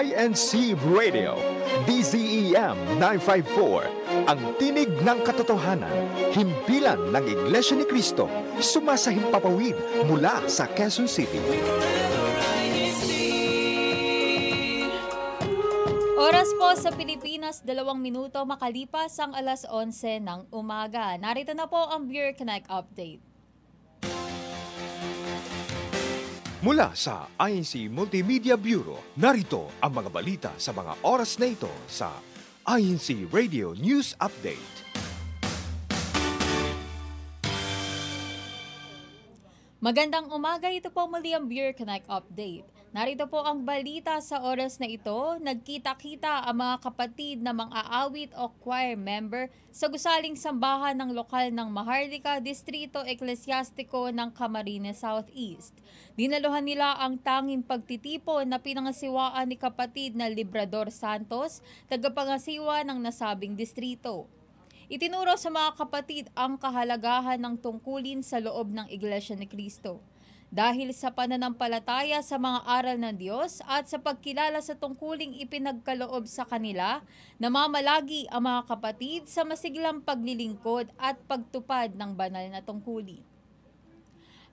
INC Radio, DZEM 954, ang tinig ng katotohanan, himpilan ng Iglesia ni Cristo, sumasahimpapawid mula sa Quezon City. Oras po sa Pilipinas, dalawang minuto makalipas ang alas 11 ng umaga. Narito na po ang Beer Connect Update. Mula sa INC Multimedia Bureau, narito ang mga balita sa mga oras na ito sa INC Radio News Update. Magandang umaga, ito po muli ang Beer Connect Update. Narito po ang balita sa oras na ito. Nagkita-kita ang mga kapatid na mang-aawit o choir member sa gusaling sambahan ng lokal ng Maharlika Distrito Eklesyastiko ng Camarines Southeast. Dinaluhan nila ang tanging pagtitipo na pinangasiwaan ni kapatid na Librador Santos, tagapangasiwa ng nasabing distrito. Itinuro sa mga kapatid ang kahalagahan ng tungkulin sa loob ng Iglesia ni Cristo. Dahil sa pananampalataya sa mga aral ng Diyos at sa pagkilala sa tungkuling ipinagkaloob sa kanila, namamalagi ang mga kapatid sa masiglang paglilingkod at pagtupad ng banal na tungkulin.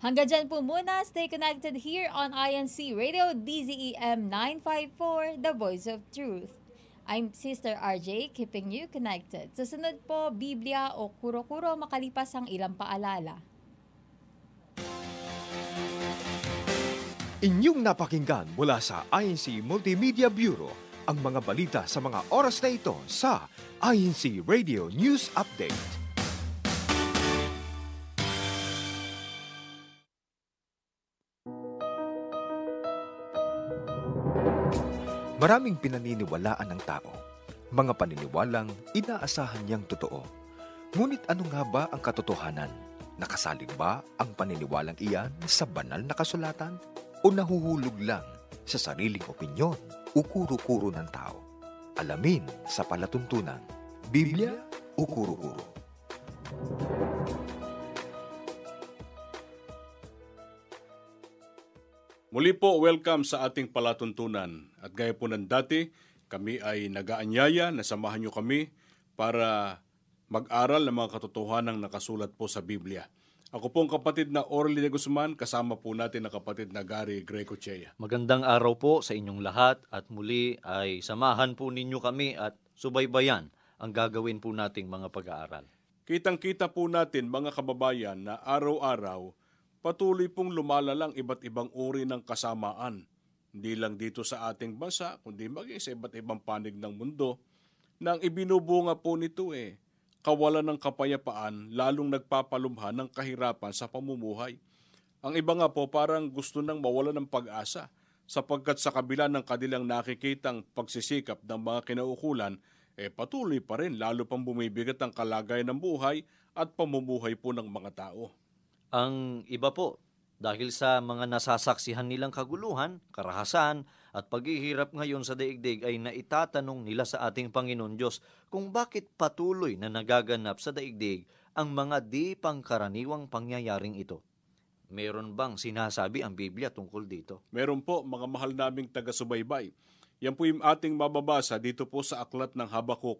Hanggang dyan po muna, stay connected here on INC Radio DZEM 954, The Voice of Truth. I'm Sister RJ, keeping you connected. Susunod po, Biblia o kuro-kuro makalipas ang ilang paalala. Inyong napakinggan mula sa INC Multimedia Bureau ang mga balita sa mga oras na ito sa INC Radio News Update. Maraming pinaniniwalaan ng tao, mga paniniwalang inaasahan niyang totoo. Ngunit ano nga ba ang katotohanan? Nakasalig ba ang paniniwalang iyan sa banal na kasulatan? O nahuhulog lang sa sariling opinyon o kuro-kuro ng tao? Alamin sa palatuntunan, Biblia o kuro-kuro? Muli po, welcome sa ating palatuntunan. At gaya po ng dati, kami ay nagaanyaya na samahan nyo kami para mag-aral ng mga katotohanan nakasulat po sa Biblia. Ako po ang kapatid na Orly de Guzman, kasama po natin ang kapatid na Gary Greco Chea. Magandang araw po sa inyong lahat at muli ay samahan po ninyo kami at subaybayan ang gagawin po nating mga pag-aaral. Kitang-kita po natin mga kababayan na araw-araw patuloy pong lumalalang iba't ibang uri ng kasamaan. Hindi lang dito sa ating bansa, kundi maging sa iba't ibang panig ng mundo, na ang ibinubunga po nito eh, kawalan ng kapayapaan, lalong nagpapalumha ng kahirapan sa pamumuhay. Ang iba nga po parang gusto nang mawala ng pag-asa sapagkat sa kabila ng kanilang nakikitang pagsisikap ng mga kinaukulan, eh patuloy pa rin lalo pang bumibigat ang kalagayan ng buhay at pamumuhay po ng mga tao. Ang iba po, dahil sa mga nasasaksihan nilang kaguluhan, karahasan at paghihirap ngayon sa daigdig ay naitatanong nila sa ating Panginoon Diyos kung bakit patuloy na nagaganap sa daigdig ang mga di pangkaraniwang pangyayaring ito. Meron bang sinasabi ang Biblia tungkol dito? Meron po mga mahal naming taga-subaybay. Yan po yung ating mababasa dito po sa aklat ng Habakuk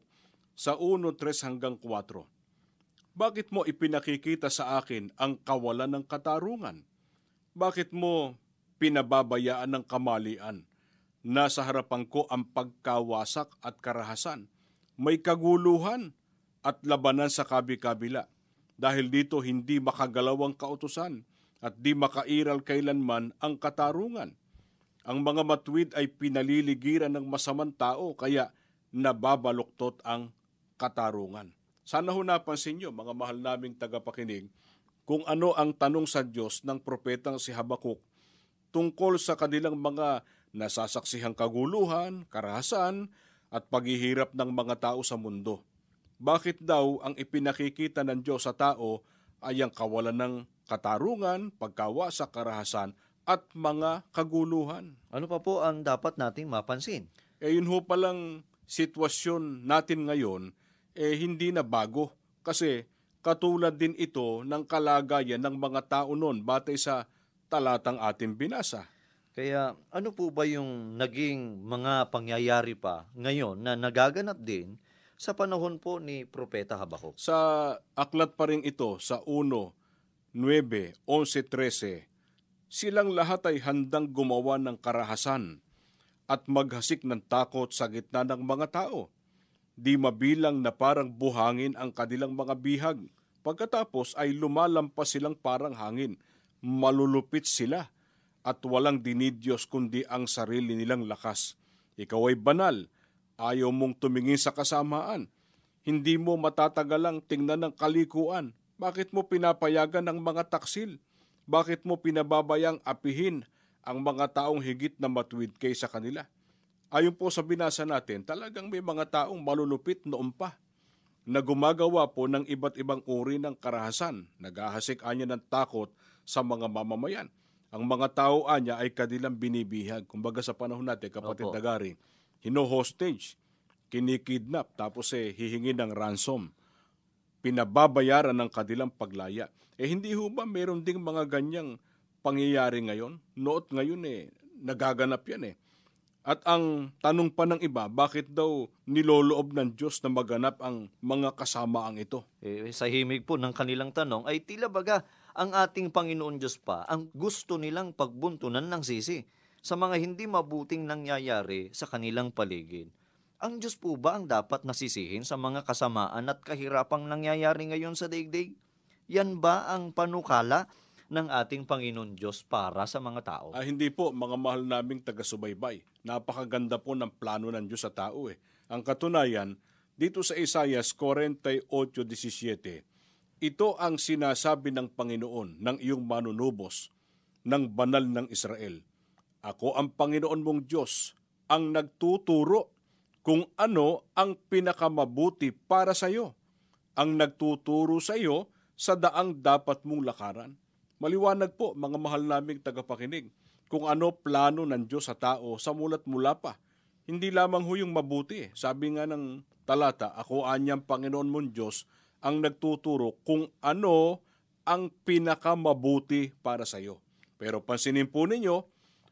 sa 1, 3 hanggang 4. Bakit mo ipinakikita sa akin ang kawalan ng katarungan? Bakit mo pinababayaan ng kamalian? Nasa harapan ko ang pagkawasak at karahasan. May kaguluhan at labanan sa kabi-kabila. Dahil dito hindi makagalaw ang kautusan at di makairal kailanman ang katarungan. Ang mga matwid ay pinaliligiran ng masamang tao kaya nababaluktot ang katarungan. Sana ho napansin nyo, mga mahal naming tagapakinig, kung ano ang tanong sa Diyos ng propetang si Habakuk tungkol sa kanilang mga nasasaksihang kaguluhan, karahasan, at paghihirap ng mga tao sa mundo. Bakit daw ang ipinakikita ng Diyos sa tao ay ang kawalan ng katarungan, pagkawa sa karahasan, at mga kaguluhan? Ano pa po ang dapat nating mapansin? Eh yun ho palang sitwasyon natin ngayon, eh hindi na bago. Kasi katulad din ito ng kalagayan ng mga tao noon batay sa talatang ating binasa. Kaya ano po ba yung naging mga pangyayari pa ngayon na nagaganap din sa panahon po ni Propeta Habakuk? Sa aklat pa rin ito, sa 1, 9, 11, 13, silang lahat ay handang gumawa ng karahasan at maghasik ng takot sa gitna ng mga tao. Di mabilang na parang buhangin ang kanilang mga bihag. Pagkatapos ay lumalampas silang parang hangin. Malulupit sila at walang dinidyos kundi ang sarili nilang lakas. Ikaw ay banal, ayaw mong tumingin sa kasamaan. Hindi mo matatagalang tingnan ng kalikuan. Bakit mo pinapayagan ang mga taksil? Bakit mo pinababayang apihin ang mga taong higit na matuwid kaysa kanila? Ayon po sa binasa natin, talagang may mga taong malulupit noon pa na gumagawa po ng iba't ibang uri ng karahasan, naghahasik anya ng takot sa mga mamamayan. Ang mga tao anya ay kanilang binibihag. Kumbaga sa panahon natin, kapatid Opo. Nagari, hino-hostage, kinikidnap, tapos eh, hihingi ng ransom. Pinababayaran ng kanilang paglaya. Eh hindi ho ba meron ding mga ganyang pangyayari ngayon? Noot ngayon eh, nagaganap yan eh. At ang tanong pa ng iba, bakit daw niloloob ng Diyos na maganap ang mga kasamaang ito? Eh, sa himig po ng kanilang tanong ay tila baga ang ating Panginoon Diyos pa ang gusto nilang pagbuntunan ng sisi sa mga hindi mabuting nangyayari sa kanilang paligid. Ang Diyos po ba ang dapat nasisihin sa mga kasamaan at kahirapang nangyayari ngayon sa daigdig? Yan ba ang panukala ng ating Panginoon Diyos para sa mga tao? Ah, hindi po, mga mahal naming taga-subaybay. Napakaganda po ng plano ng Diyos sa tao eh. Ang katunayan, dito sa Isaias 48.17, ito ang sinasabi ng Panginoon ng iyong manunubos ng banal ng Israel. Ako ang Panginoon mong Diyos, ang nagtuturo kung ano ang pinakamabuti para sa iyo, ang nagtuturo sa iyo sa daang dapat mong lakaran. Maliwanag po, mga mahal naming tagapakinig, kung ano plano ng Diyos sa tao sa mulat mula pa. Hindi lamang ho yung mabuti. Sabi nga ng talata, ako anyang Panginoon mong Diyos ang nagtuturo kung ano ang pinakamabuti para sa iyo. Pero pansinin po ninyo,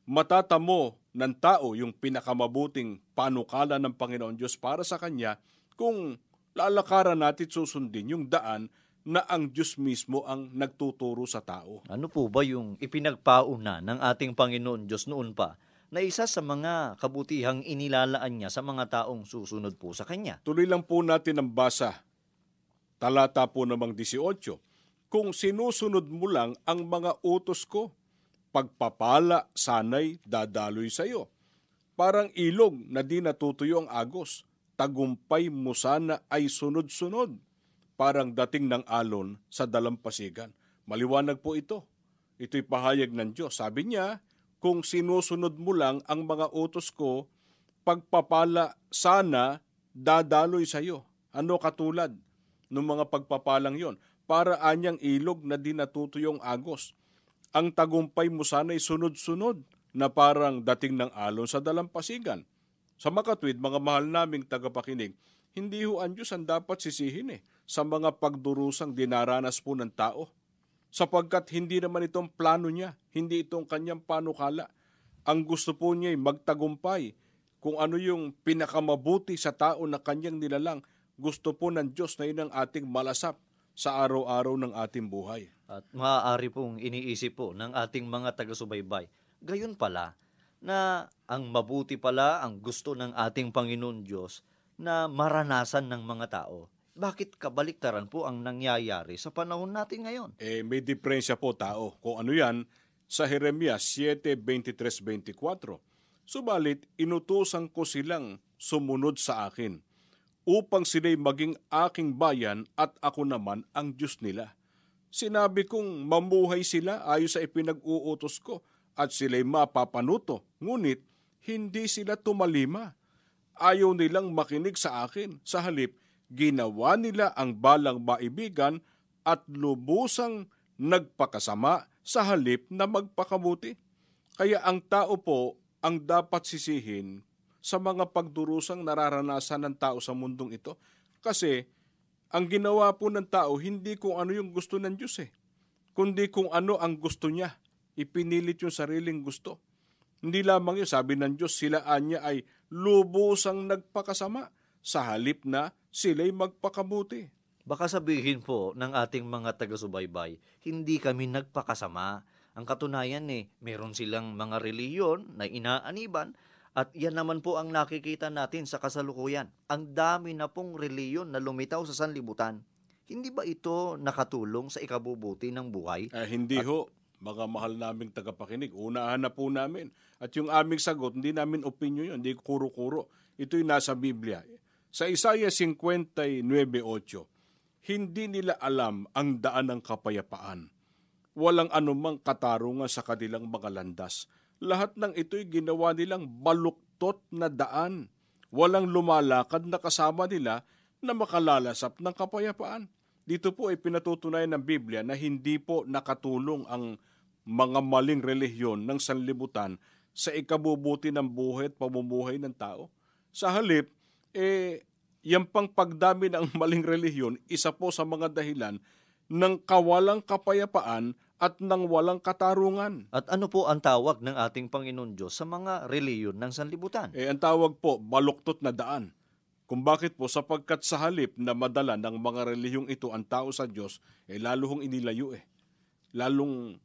matatamo ng tao yung pinakamabuting panukala ng Panginoon Diyos para sa Kanya kung lalakaran natin susundin yung daan na ang Diyos mismo ang nagtuturo sa tao. Ano po ba yung ipinagpauna ng ating Panginoon Diyos noon pa na isa sa mga kabutihang inilalaan niya sa mga taong susunod po sa Kanya? Tuloy lang po natin ang basa. Talata po namang 18. Kung sinusunod mo lang ang mga utos ko, pagpapala sanay dadaloy sa iyo. Parang ilog na di natutuyo ang agos, tagumpay mo sana ay sunod-sunod. Parang dating ng alon sa dalampasigan. Maliwanag po ito. Ito'y pahayag ng Diyos. Sabi niya, kung sinusunod mo lang ang mga utos ko, pagpapala sana dadaloy sa iyo. Ano katulad ng mga pagpapalang yon? Para anyang ilog na di natutuyong agos. Ang tagumpay mo sana'y sunod-sunod na parang dating ng alon sa dalampasigan. Sa makatwid, mga mahal naming tagapakinig, hindi ho ang Diyos ang dapat sisihin eh sa mga pagdurusang dinaranas po ng tao. Sapagkat hindi naman itong plano niya, hindi itong kanyang panukala. Ang gusto po niya ay magtagumpay kung ano yung pinakamabuti sa tao na kanyang nilalang. Gusto po ng Diyos na yun ang ating malasap sa araw-araw ng ating buhay. At maaari pong iniisip po ng ating mga taga-subaybay. Gayon pala na ang mabuti pala ang gusto ng ating Panginoon Diyos na maranasan ng mga tao. Bakit kabaliktaran po ang nangyayari sa panahon natin ngayon? eh, may diferensya po tao. Kung ano yan, sa Jeremias 7.23-24. Subalit, inutusan ko silang sumunod sa akin upang sila'y maging aking bayan at ako naman ang Diyos nila. Sinabi kong mamuhay sila ayon sa ipinag-uutos ko at sila'y mapapanuto, ngunit hindi sila tumalima. Ayaw nilang makinig sa akin. Sa halip, ginawa nila ang balang maibigan at lubusang nagpakasama sa halip na magpakabuti. Kaya ang tao po ang dapat sisihin sa mga pagdurusang nararanasan ng tao sa mundong ito. Kasi ang ginawa po ng tao hindi kung ano yung gusto ng Diyos eh, kundi kung ano ang gusto niya. Ipinilit yung sariling gusto. Hindi lamang yun, sabi ng Diyos, sila anya ay lubusang nagpakasama sa halip na sila'y magpakabuti. Baka sabihin po ng ating mga taga-subaybay, hindi kami nagpakasama. Ang katunayan eh, meron silang mga reliyon na inaaniban at yan naman po ang nakikita natin sa kasalukuyan. Ang dami na pong reliyon na lumitaw sa sanlibutan. Hindi ba ito nakatulong sa ikabubuti ng buhay? Eh, hindi ho, mga mahal naming tagapakinig, unahan na po namin. At yung aming sagot, hindi namin opinion yun, hindi kuro-kuro. Ito'y nasa Biblia. Sa Isaiah 59.8, hindi nila alam ang daan ng kapayapaan. Walang anumang katarungan sa kanilang mga landas. Lahat ng ito'y ginawa nilang baluktot na daan. Walang lumalakad na kasama nila na makalalasap ng kapayapaan. Dito po ay pinatutunayan ng Biblia na hindi po nakatulong ang mga maling relihiyon ng sanlibutan sa ikabubuti ng buhay at pamumuhay ng tao. Sa halip, eh, yan pang pagdami ng maling relihiyon, isa po sa mga dahilan ng kawalang kapayapaan at ng walang katarungan. At ano po ang tawag ng ating Panginoon Diyos sa mga reliyon ng sanlibutan? Eh, ang tawag po, baluktot na daan. Kung bakit po, sapagkat sa halip na madala ng mga relihiyong ito ang tao sa Diyos, eh lalo hong inilayo eh. Lalong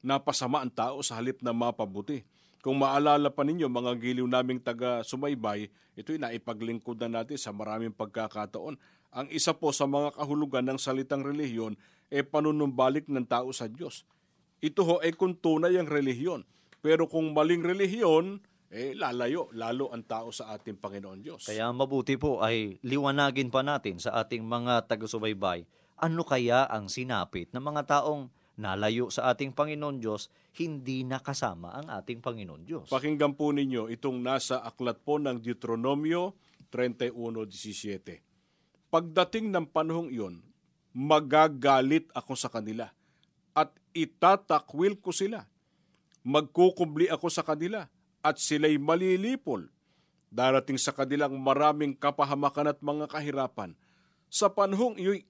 napasama ang tao sa halip na mapabuti. Kung maalala pa ninyo, mga giliw naming taga-sumaybay, ito'y naipaglingkod na natin sa maraming pagkakataon. Ang isa po sa mga kahulugan ng salitang relihiyon ay panunumbalik ng tao sa Diyos. Ito ho ay kung tunay ang relihiyon. Pero kung maling relihiyon, eh lalayo lalo ang tao sa ating Panginoon Diyos. Kaya mabuti po ay liwanagin pa natin sa ating mga taga-subaybay ano kaya ang sinapit ng mga taong nalayo sa ating Panginoon Diyos, hindi nakasama ang ating Panginoon Diyos. Pakinggan po ninyo itong nasa aklat po ng Deuteronomio 31.17. Pagdating ng panahong iyon, magagalit ako sa kanila at itatakwil ko sila. Magkukubli ako sa kanila at sila'y malilipol. Darating sa kanilang maraming kapahamakan at mga kahirapan. Sa panahong iyo'y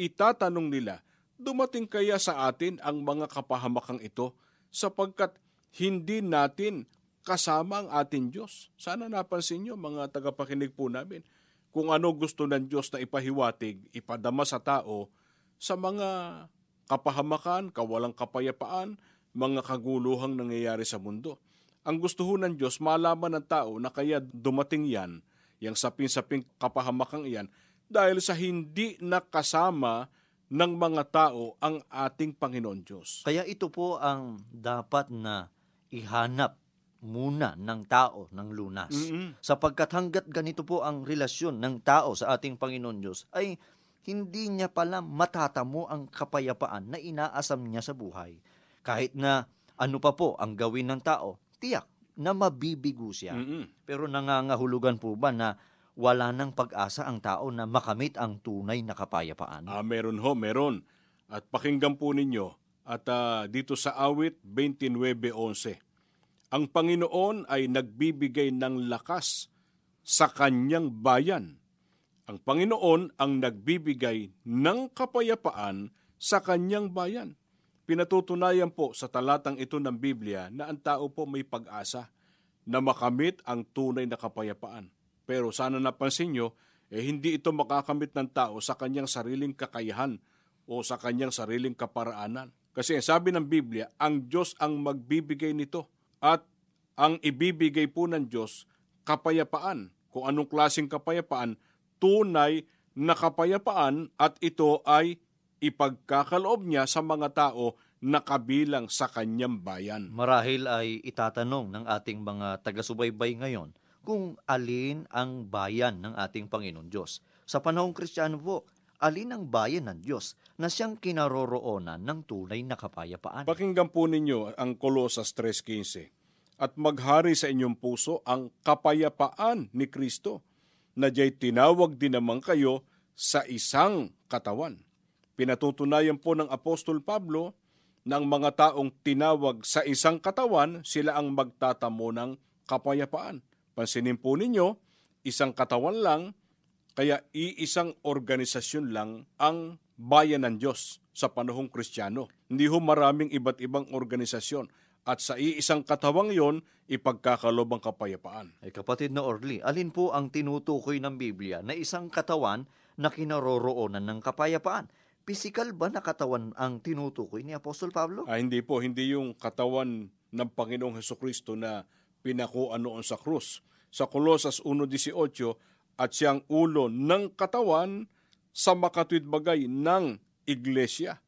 itatanong nila, dumating kaya sa atin ang mga kapahamakang ito sapagkat hindi natin kasama ang ating Diyos. Sana napansin nyo mga tagapakinig po namin kung ano gusto ng Diyos na ipahiwatig, ipadama sa tao sa mga kapahamakan, kawalang kapayapaan, mga kaguluhang nangyayari sa mundo. Ang gusto ho ng Diyos, malaman ng tao na kaya dumating yan, yung saping-saping kapahamakang iyan, dahil sa hindi nakasama ng mga tao ang ating Panginoon Diyos. Kaya ito po ang dapat na ihanap muna ng tao ng lunas. Mm-mm. Sapagkat hanggat ganito po ang relasyon ng tao sa ating Panginoon Diyos, ay hindi niya pala matatamo ang kapayapaan na inaasam niya sa buhay. Kahit na ano pa po ang gawin ng tao, tiyak na mabibigo siya. Mm-mm. Pero nangangahulugan po ba na wala nang pag-asa ang tao na makamit ang tunay na kapayapaan? Ah, meron ho, meron. At pakinggan po ninyo at ah, dito sa awit 29.11. Ang Panginoon ay nagbibigay ng lakas sa kanyang bayan. Ang Panginoon ang nagbibigay ng kapayapaan sa kanyang bayan. Pinatutunayan po sa talatang ito ng Biblia na ang tao po may pag-asa na makamit ang tunay na kapayapaan. Pero sana napansin nyo, eh hindi ito makakamit ng tao sa kanyang sariling kakayahan o sa kanyang sariling kaparaanan. Kasi sabi ng Biblia, ang Diyos ang magbibigay nito at ang ibibigay po ng Diyos kapayapaan. Kung anong klaseng kapayapaan, tunay na kapayapaan at ito ay ipagkakaloob niya sa mga tao na kabilang sa kanyang bayan. Marahil ay itatanong ng ating mga taga-subaybay ngayon kung alin ang bayan ng ating Panginoon Diyos. Sa panahong kristyano po, alin ang bayan ng Diyos na siyang kinaroroonan ng tunay na kapayapaan? Pakinggan po ninyo ang Kolosas 3.15. At maghari sa inyong puso ang kapayapaan ni Kristo, na diya'y tinawag din naman kayo sa isang katawan. Pinatutunayan po ng Apostol Pablo ang mga taong tinawag sa isang katawan, sila ang magtatamo ng kapayapaan. Pansinin po ninyo, isang katawan lang, kaya iisang organisasyon lang ang bayan ng Diyos sa panahong Kristiyano. Hindi ho maraming iba't ibang organisasyon. at sa iisang katawang yon ipagkakalob ang kapayapaan. Ay kapatid na Orly, alin po ang tinutukoy ng Biblia na isang katawan na kinaroroonan ng kapayapaan? Pisikal ba na katawan ang tinutukoy ni Apostol Pablo? Ah, hindi po, hindi yung katawan ng Panginoong Heso Kristo na pinakuan noon sa krus. Sa Kolosas 1.18, at siyang ulo ng katawan sa makatwid bagay ng iglesia.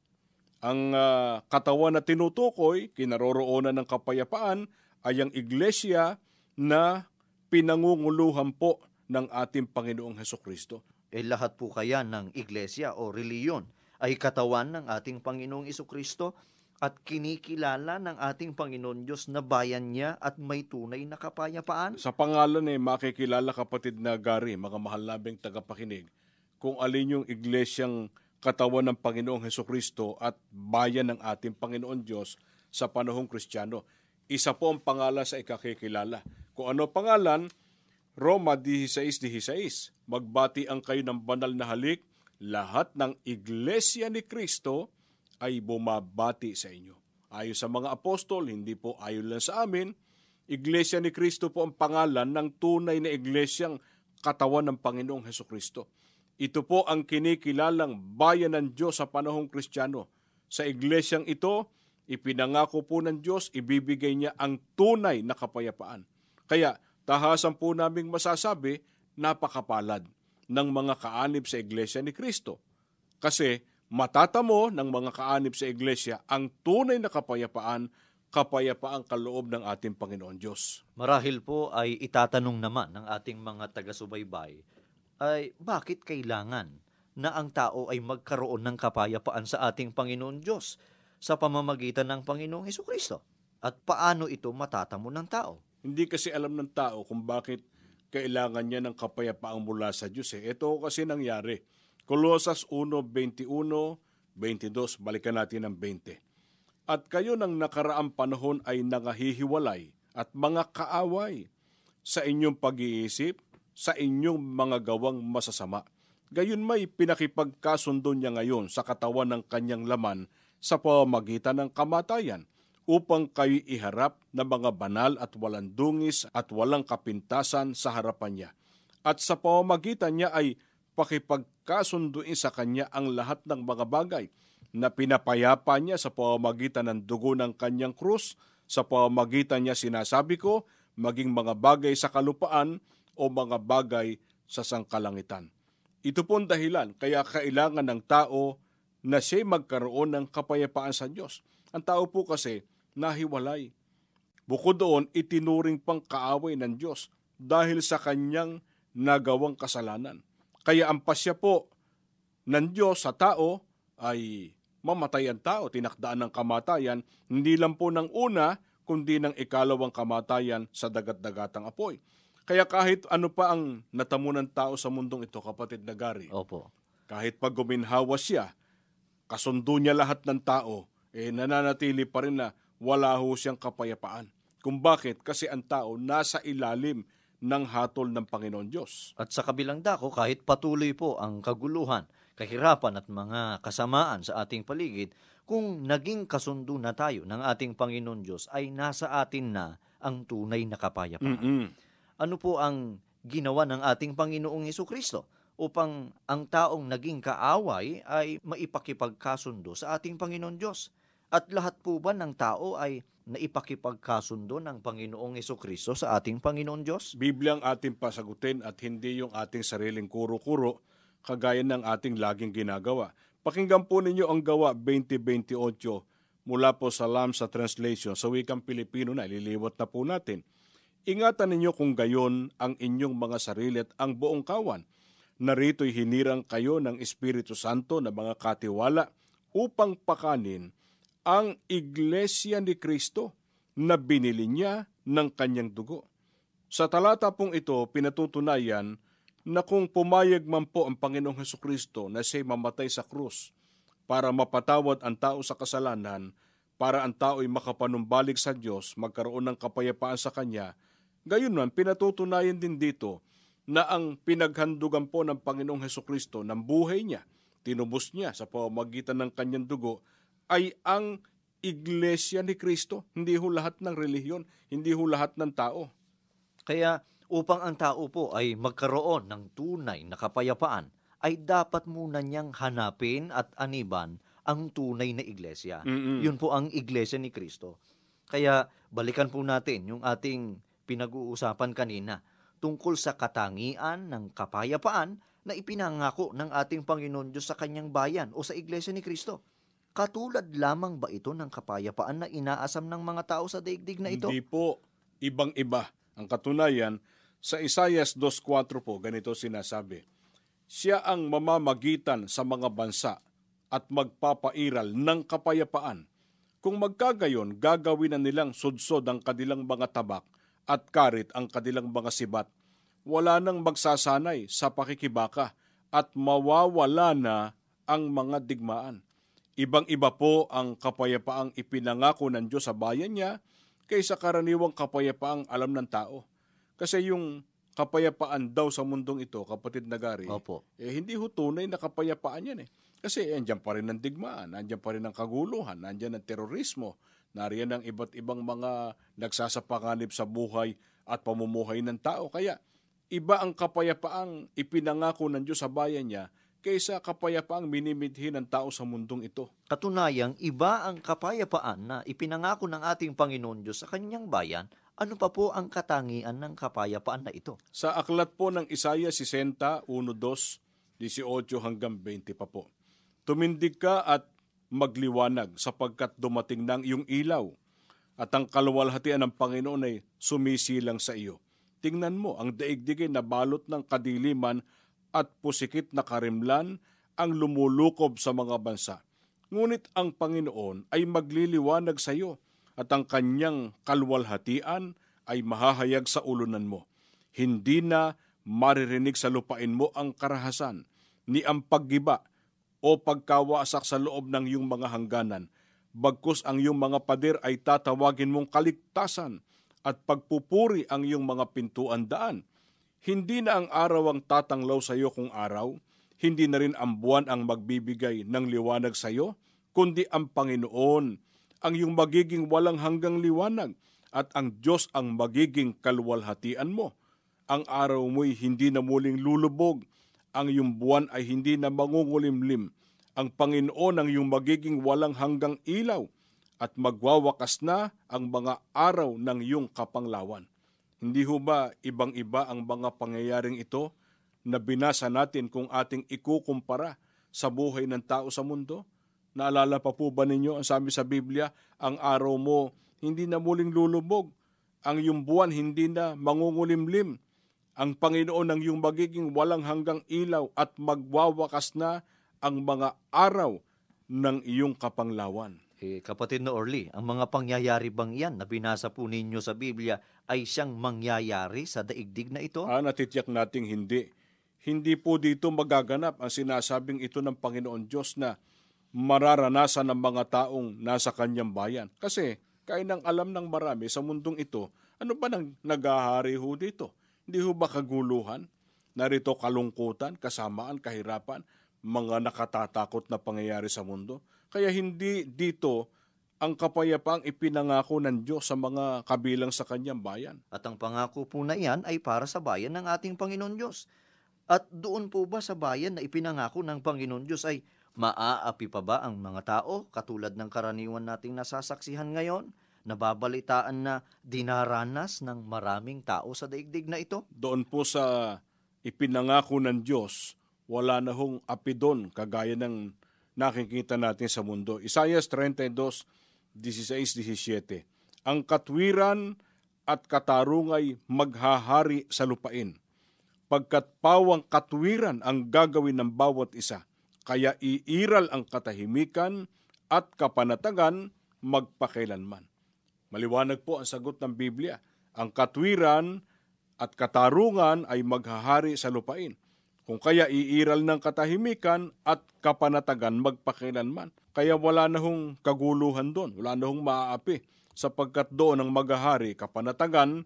Ang ah, katawan na tinutukoy, kinaroroonan ng kapayapaan, ay ang iglesia na pinangunguluhan po ng ating Panginoong Heso Kristo. Eh lahat po kaya ng iglesia o reliyon ay katawan ng ating Panginoong Isukristo at kinikilala ng ating Panginoon Diyos na bayan niya at may tunay na kapayapaan? Sa pangalan eh, makikilala kapatid na Gary, mga mahal naming tagapakinig, kung alin yung iglesyang katawan ng Panginoong Heso Kristo at bayan ng ating Panginoon Diyos sa panahong Kristiyano. Isa po ang pangalan sa ikakikilala. Kung ano pangalan, Roma 16.16, magbati ang kayo ng banal na halik, lahat ng iglesia ni Kristo ay bumabati sa inyo. Ayon sa mga apostol, hindi po ayon lang sa amin, Iglesia ni Kristo po ang pangalan ng tunay na iglesyang katawan ng Panginoong Heso Kristo. Ito po ang kinikilalang bayan ng Diyos sa panahong Kristiyano. Sa iglesyang ito, ipinangako po ng Diyos, ibibigay niya ang tunay na kapayapaan. Kaya tahasan po naming masasabi, napakapalad ng mga kaanib sa iglesia ni Kristo. Kasi matatamo ng mga kaanib sa iglesia ang tunay na kapayapaan, kapayapaang kaloob ng ating Panginoon Diyos. Marahil po ay itatanong naman ng ating mga taga-subaybay ay bakit kailangan na ang tao ay magkaroon ng kapayapaan sa ating Panginoon Diyos sa pamamagitan ng Panginoong Heso Kristo? At paano ito matatamo ng tao? Hindi kasi alam ng tao kung bakit kailangan niya ng kapayapaang mula sa Diyos. Eh. Ito kasi nangyari. Kolosas 1, 21, 22, balikan natin ang 20. At kayo ng nakaraang panahon ay nangahihiwalay at mga kaaway sa inyong pag-iisip, sa inyong mga gawang masasama. Gayon may pinakipagkasundo niya ngayon sa katawan ng kanyang laman sa pamamagitan ng kamatayan upang kayo iharap na mga banal at walang dungis at walang kapintasan sa harapan niya. At sa pamamagitan niya ay pakipagkasunduin sa kanya ang lahat ng mga bagay na pinapayapa niya sa pamamagitan ng dugo ng kanyang krus, sa pamamagitan niya sinasabi ko, maging mga bagay sa kalupaan o mga bagay sa sangkalangitan. Ito po ang dahilan kaya kailangan ng tao na siya magkaroon ng kapayapaan sa Diyos. Ang tao po kasi nahiwalay. Bukod doon, itinuring pang kaaway ng Diyos dahil sa kanyang nagawang kasalanan. Kaya ang pasya po ng Diyos sa tao ay mamatay ang tao, tinakdaan ng kamatayan, hindi lang po ng una, kundi ng ikalawang kamatayan sa dagat-dagatang apoy. Kaya kahit ano pa ang natamo ng tao sa mundong ito, kapatid na Gary, Opo. kahit pag guminhawa siya, kasundo niya lahat ng tao, eh nananatili pa rin na wala ho siyang kapayapaan. Kung bakit? Kasi ang tao nasa ilalim ng hatol ng Panginoon Diyos. At sa kabilang dako, kahit patuloy po ang kaguluhan, kahirapan at mga kasamaan sa ating paligid, kung naging kasundo na tayo ng ating Panginoon Diyos, ay nasa atin na ang tunay na kapayapaan. Mm-mm. Ano po ang ginawa ng ating Panginoong Heso Kristo upang ang taong naging kaaway ay maipakipagkasundo sa ating Panginoon Diyos? At lahat po ba ng tao ay naipakipagkasundo ng Panginoong Kristo sa ating Panginoon Diyos? Biblia ang ating pasagutin at hindi yung ating sariling kuro-kuro kagaya ng ating laging ginagawa. Pakinggan po ninyo ang gawa 2028 mula po sa Lamsa Translation sa wikang Pilipino na ililiwat na po natin. Ingatan ninyo kung gayon ang inyong mga sarili at ang buong kawan. Narito'y hinirang kayo ng Espiritu Santo na mga katiwala upang pakanin ang iglesia ni Kristo na binili niya ng kanyang dugo. Sa talata pong ito, pinatutunayan na kung pumayag man po ang Panginoong Heso Kristo na siya'y mamatay sa krus para mapatawad ang tao sa kasalanan, para ang tao ay makapanumbalik sa Diyos, magkaroon ng kapayapaan sa Kanya, gayon man, pinatutunayan din dito na ang pinaghandugan po ng Panginoong Heso Kristo ng buhay niya, tinubos niya sa pamamagitan ng kanyang dugo, ay ang iglesia ni Kristo, hindi ho lahat ng relihiyon, hindi ho lahat ng tao. Kaya upang ang tao po ay magkaroon ng tunay na kapayapaan, ay dapat muna niyang hanapin at aniban ang tunay na iglesia. Mm-mm. Yun po ang iglesia ni Kristo. Kaya balikan po natin yung ating pinag-uusapan kanina tungkol sa katangian ng kapayapaan na ipinangako ng ating Panginoon Diyos sa kanyang bayan o sa iglesia ni Kristo. Katulad lamang ba ito ng kapayapaan na inaasam ng mga tao sa daigdig na ito? Hindi po ibang-iba. Ang katunayan, sa Isayas 2.4 po, ganito sinasabi, Siya ang mamamagitan sa mga bansa at magpapairal ng kapayapaan. Kung magkagayon, gagawin na nilang sudsod ang kanilang mga tabak at karit ang kanilang mga sibat. Wala nang magsasanay sa pakikibaka at mawawala na ang mga digmaan. Ibang-iba po ang kapayapaang ipinangako ng Diyos sa bayan niya kaysa karaniwang kapayapaang alam ng tao. Kasi yung kapayapaan daw sa mundong ito, kapatid Nagari, Opo. eh, hindi ho tunay na kapayapaan yan eh. Kasi andyan pa rin ang digmaan, andyan pa rin ang kaguluhan, andyan ang terorismo, nariyan ang iba't ibang mga nagsasapanganib sa buhay at pamumuhay ng tao. Kaya iba ang kapayapaang ipinangako ng Diyos sa bayan niya kaysa kapayapaang minimithi ng tao sa mundong ito. Katunayang iba ang kapayapaan na ipinangako ng ating Panginoon Diyos sa kanyang bayan, ano pa po ang katangian ng kapayapaan na ito? Sa aklat po ng Isaiah 60, 1, 2, 18 hanggang 20 pa po. Tumindig ka at magliwanag sapagkat dumating ng iyong ilaw at ang kaluwalhatian ng Panginoon ay sumisilang sa iyo. Tingnan mo, ang daigdig ay nabalot ng kadiliman at pusikit na karimlan ang lumulukob sa mga bansa. Ngunit ang Panginoon ay magliliwanag sa iyo at ang kanyang kalwalhatian ay mahahayag sa ulunan mo. Hindi na maririnig sa lupain mo ang karahasan, ni ang paggiba o pagkawasak sa loob ng iyong mga hangganan. Bagkus ang iyong mga pader ay tatawagin mong kaligtasan at pagpupuri ang iyong mga pintuan daan. Hindi na ang araw ang tatanglaw sa iyo kung araw, hindi na rin ang buwan ang magbibigay ng liwanag sa iyo, kundi ang Panginoon ang iyong magiging walang hanggang liwanag at ang Diyos ang magiging kalwalhatian mo. Ang araw mo'y hindi na muling lulubog, ang iyong buwan ay hindi na mangungulimlim. Ang Panginoon ang iyong magiging walang hanggang ilaw at magwawakas na ang mga araw ng iyong kapanglawan. Hindi ho ba ibang-iba ang mga pangyayaring ito na binasa natin kung ating ikukumpara sa buhay ng tao sa mundo? Naalala pa po ba ninyo ang sabi sa Biblia, ang araw mo hindi na muling lulubog, ang iyong buwan hindi na mangungulimlim, ang Panginoon ang iyong magiging walang hanggang ilaw at magwawakas na ang mga araw ng iyong kapanglawan. Eh, kapatid na Orly, ang mga pangyayari bang yan na binasa po ninyo sa Biblia ay siyang mangyayari sa daigdig na ito? Ah, natitiyak nating hindi. Hindi po dito magaganap ang sinasabing ito ng Panginoon Diyos na mararanasan ng mga taong nasa kanyang bayan. Kasi, kaya nang alam ng marami sa mundong ito, ano ba nang nagahari ho dito? Hindi ho ba kaguluhan? Narito kalungkutan, kasamaan, kahirapan, mga nakatatakot na pangyayari sa mundo. Kaya hindi dito ang kapayapaang ipinangako ng Diyos sa mga kabilang sa kanyang bayan. At ang pangako po na iyan ay para sa bayan ng ating Panginoon Diyos. At doon po ba sa bayan na ipinangako ng Panginoon Diyos ay maaapi pa ba ang mga tao katulad ng karaniwan nating nasasaksihan ngayon? Nababalitaan na dinaranas ng maraming tao sa daigdig na ito? doon po sa ipinangako ng Diyos, wala na hong apidon kagaya ng nakikita natin sa mundo. Isaiah 32, 16-17 Ang katwiran at katarungay maghahari sa lupain, pagkat pawang katwiran ang gagawin ng bawat isa, kaya iiral ang katahimikan at kapanatagan magpakailanman. Maliwanag po ang sagot ng Biblia. Ang katwiran at katarungan ay maghahari sa lupain. Kung kaya iiral ng katahimikan at kapanatagan magpakilanman. Kaya wala na hong kaguluhan doon, wala na hong maaapi, sapagkat doon ang maghahari kapanatagan,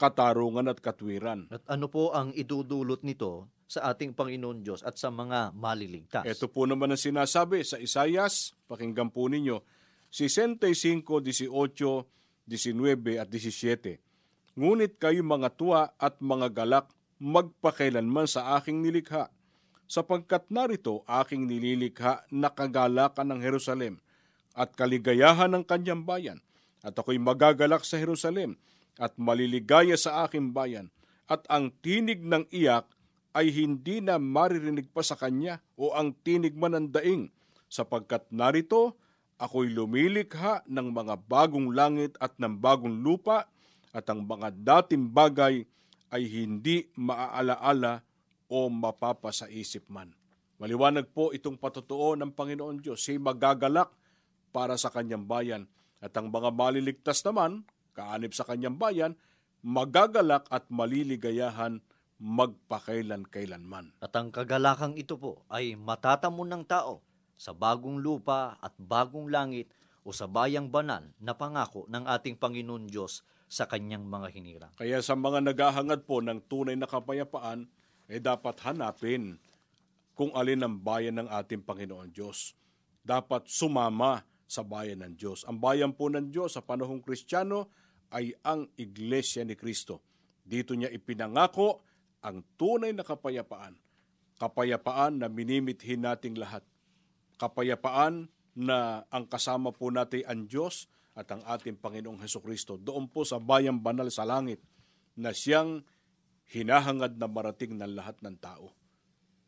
katarungan at katwiran. At ano po ang idudulot nito sa ating Panginoon Diyos at sa mga maliligtas? Ito po naman ang sinasabi sa Isayas, pakinggan po ninyo, 65, 18, 19 at 17. Ngunit kayo mga tuwa at mga galak magpakailanman sa aking nilikha, sapagkat narito aking nililikha na kagalakan ng Jerusalem at kaligayahan ng kanyang bayan. At ako'y magagalak sa Jerusalem at maliligaya sa aking bayan. At ang tinig ng iyak ay hindi na maririnig pa sa kanya o ang tinig man ng daing, sapagkat narito ako'y lumilikha ng mga bagong langit at ng bagong lupa at ang mga dating bagay ay hindi maaalaala o mapapasaisip man. Maliwanag po itong patotoo ng Panginoon Diyos. Siya'y magagalak para sa kanyang bayan. At ang mga maliligtas naman, kaanib sa kanyang bayan, magagalak at maliligayahan magpakailan-kailanman. At ang kagalakang ito po ay matatamon ng tao sa bagong lupa at bagong langit o sa bayang banal na pangako ng ating Panginoon Diyos sa kanyang mga hinirang. Kaya sa mga naghahangad po ng tunay na kapayapaan, ay eh dapat hanapin kung alin ang bayan ng ating Panginoon Diyos. Dapat sumama sa bayan ng Diyos. Ang bayan po ng Diyos sa panahong Kristiyano ay ang Iglesia ni Kristo. Dito niya ipinangako ang tunay na kapayapaan. Kapayapaan na minimithin nating lahat. Kapayapaan na ang kasama po natin ang Diyos at ang ating Panginoong Heso Kristo doon po sa bayang banal sa langit na siyang hinahangad na marating ng lahat ng tao.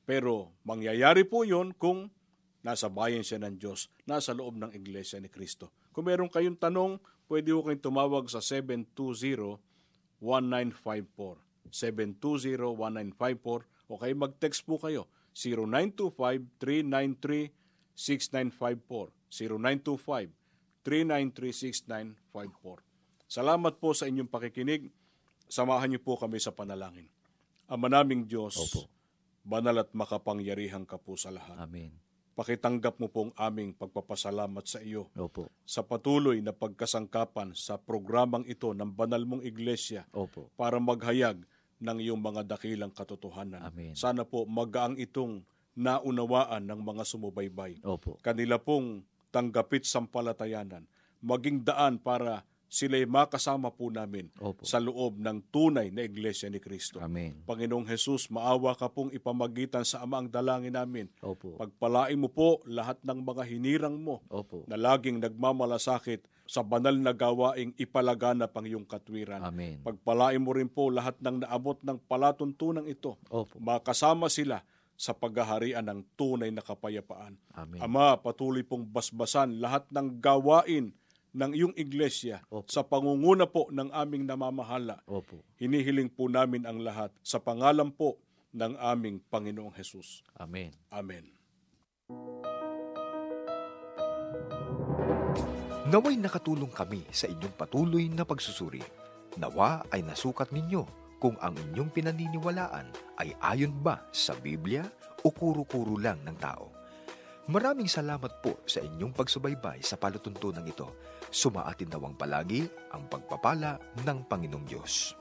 Pero mangyayari po yon kung nasa bayan siya ng Diyos, nasa loob ng Iglesia ni Kristo. Kung meron kayong tanong, pwede ko kayong tumawag sa 720-1954. 720-1954 o kayo mag-text po kayo 0925-393-6954. 0925 3936954. Salamat po sa inyong pakikinig. Samahan niyo po kami sa panalangin. Ama naming Diyos, Opo. banal at makapangyarihan ka po sa lahat. Amen. Pakitanggap mo pong aming pagpapasalamat sa iyo Opo. sa patuloy na pagkasangkapan sa programang ito ng banal mong iglesia Opo. para maghayag ng iyong mga dakilang katotohanan. Amen. Sana po magaang itong naunawaan ng mga sumubaybay. Opo. Kanila pong tanggapit sampalatayanan, maging daan para sila'y makasama po namin Opo. sa loob ng tunay na Iglesia ni Kristo. Amen. Panginoong Jesus, maawa ka pong ipamagitan sa ama ang dalangin namin. Opo. Pagpalain mo po lahat ng mga hinirang mo Opo. na laging nagmamalasakit sa banal na gawaing ipalaganap ang iyong katwiran. Amen. Pagpalain mo rin po lahat ng naabot ng palatuntunang ito. Opo. Makasama sila sa paghaharian ng tunay na kapayapaan. Amen. Ama, patuloy pong basbasan lahat ng gawain ng iyong iglesia Opo. sa pangunguna po ng aming namamahala. Opo. Hinihiling po namin ang lahat sa pangalan po ng aming Panginoong Hesus. Amen. Amen. Naway nakatulong kami sa inyong patuloy na pagsusuri. Nawa ay nasukat ninyo kung ang inyong pinaniniwalaan ay ayon ba sa Biblia o kuro-kuro lang ng tao. Maraming salamat po sa inyong pagsubaybay sa palatuntunan ito. Sumaatin nawang palagi ang pagpapala ng Panginoong Diyos.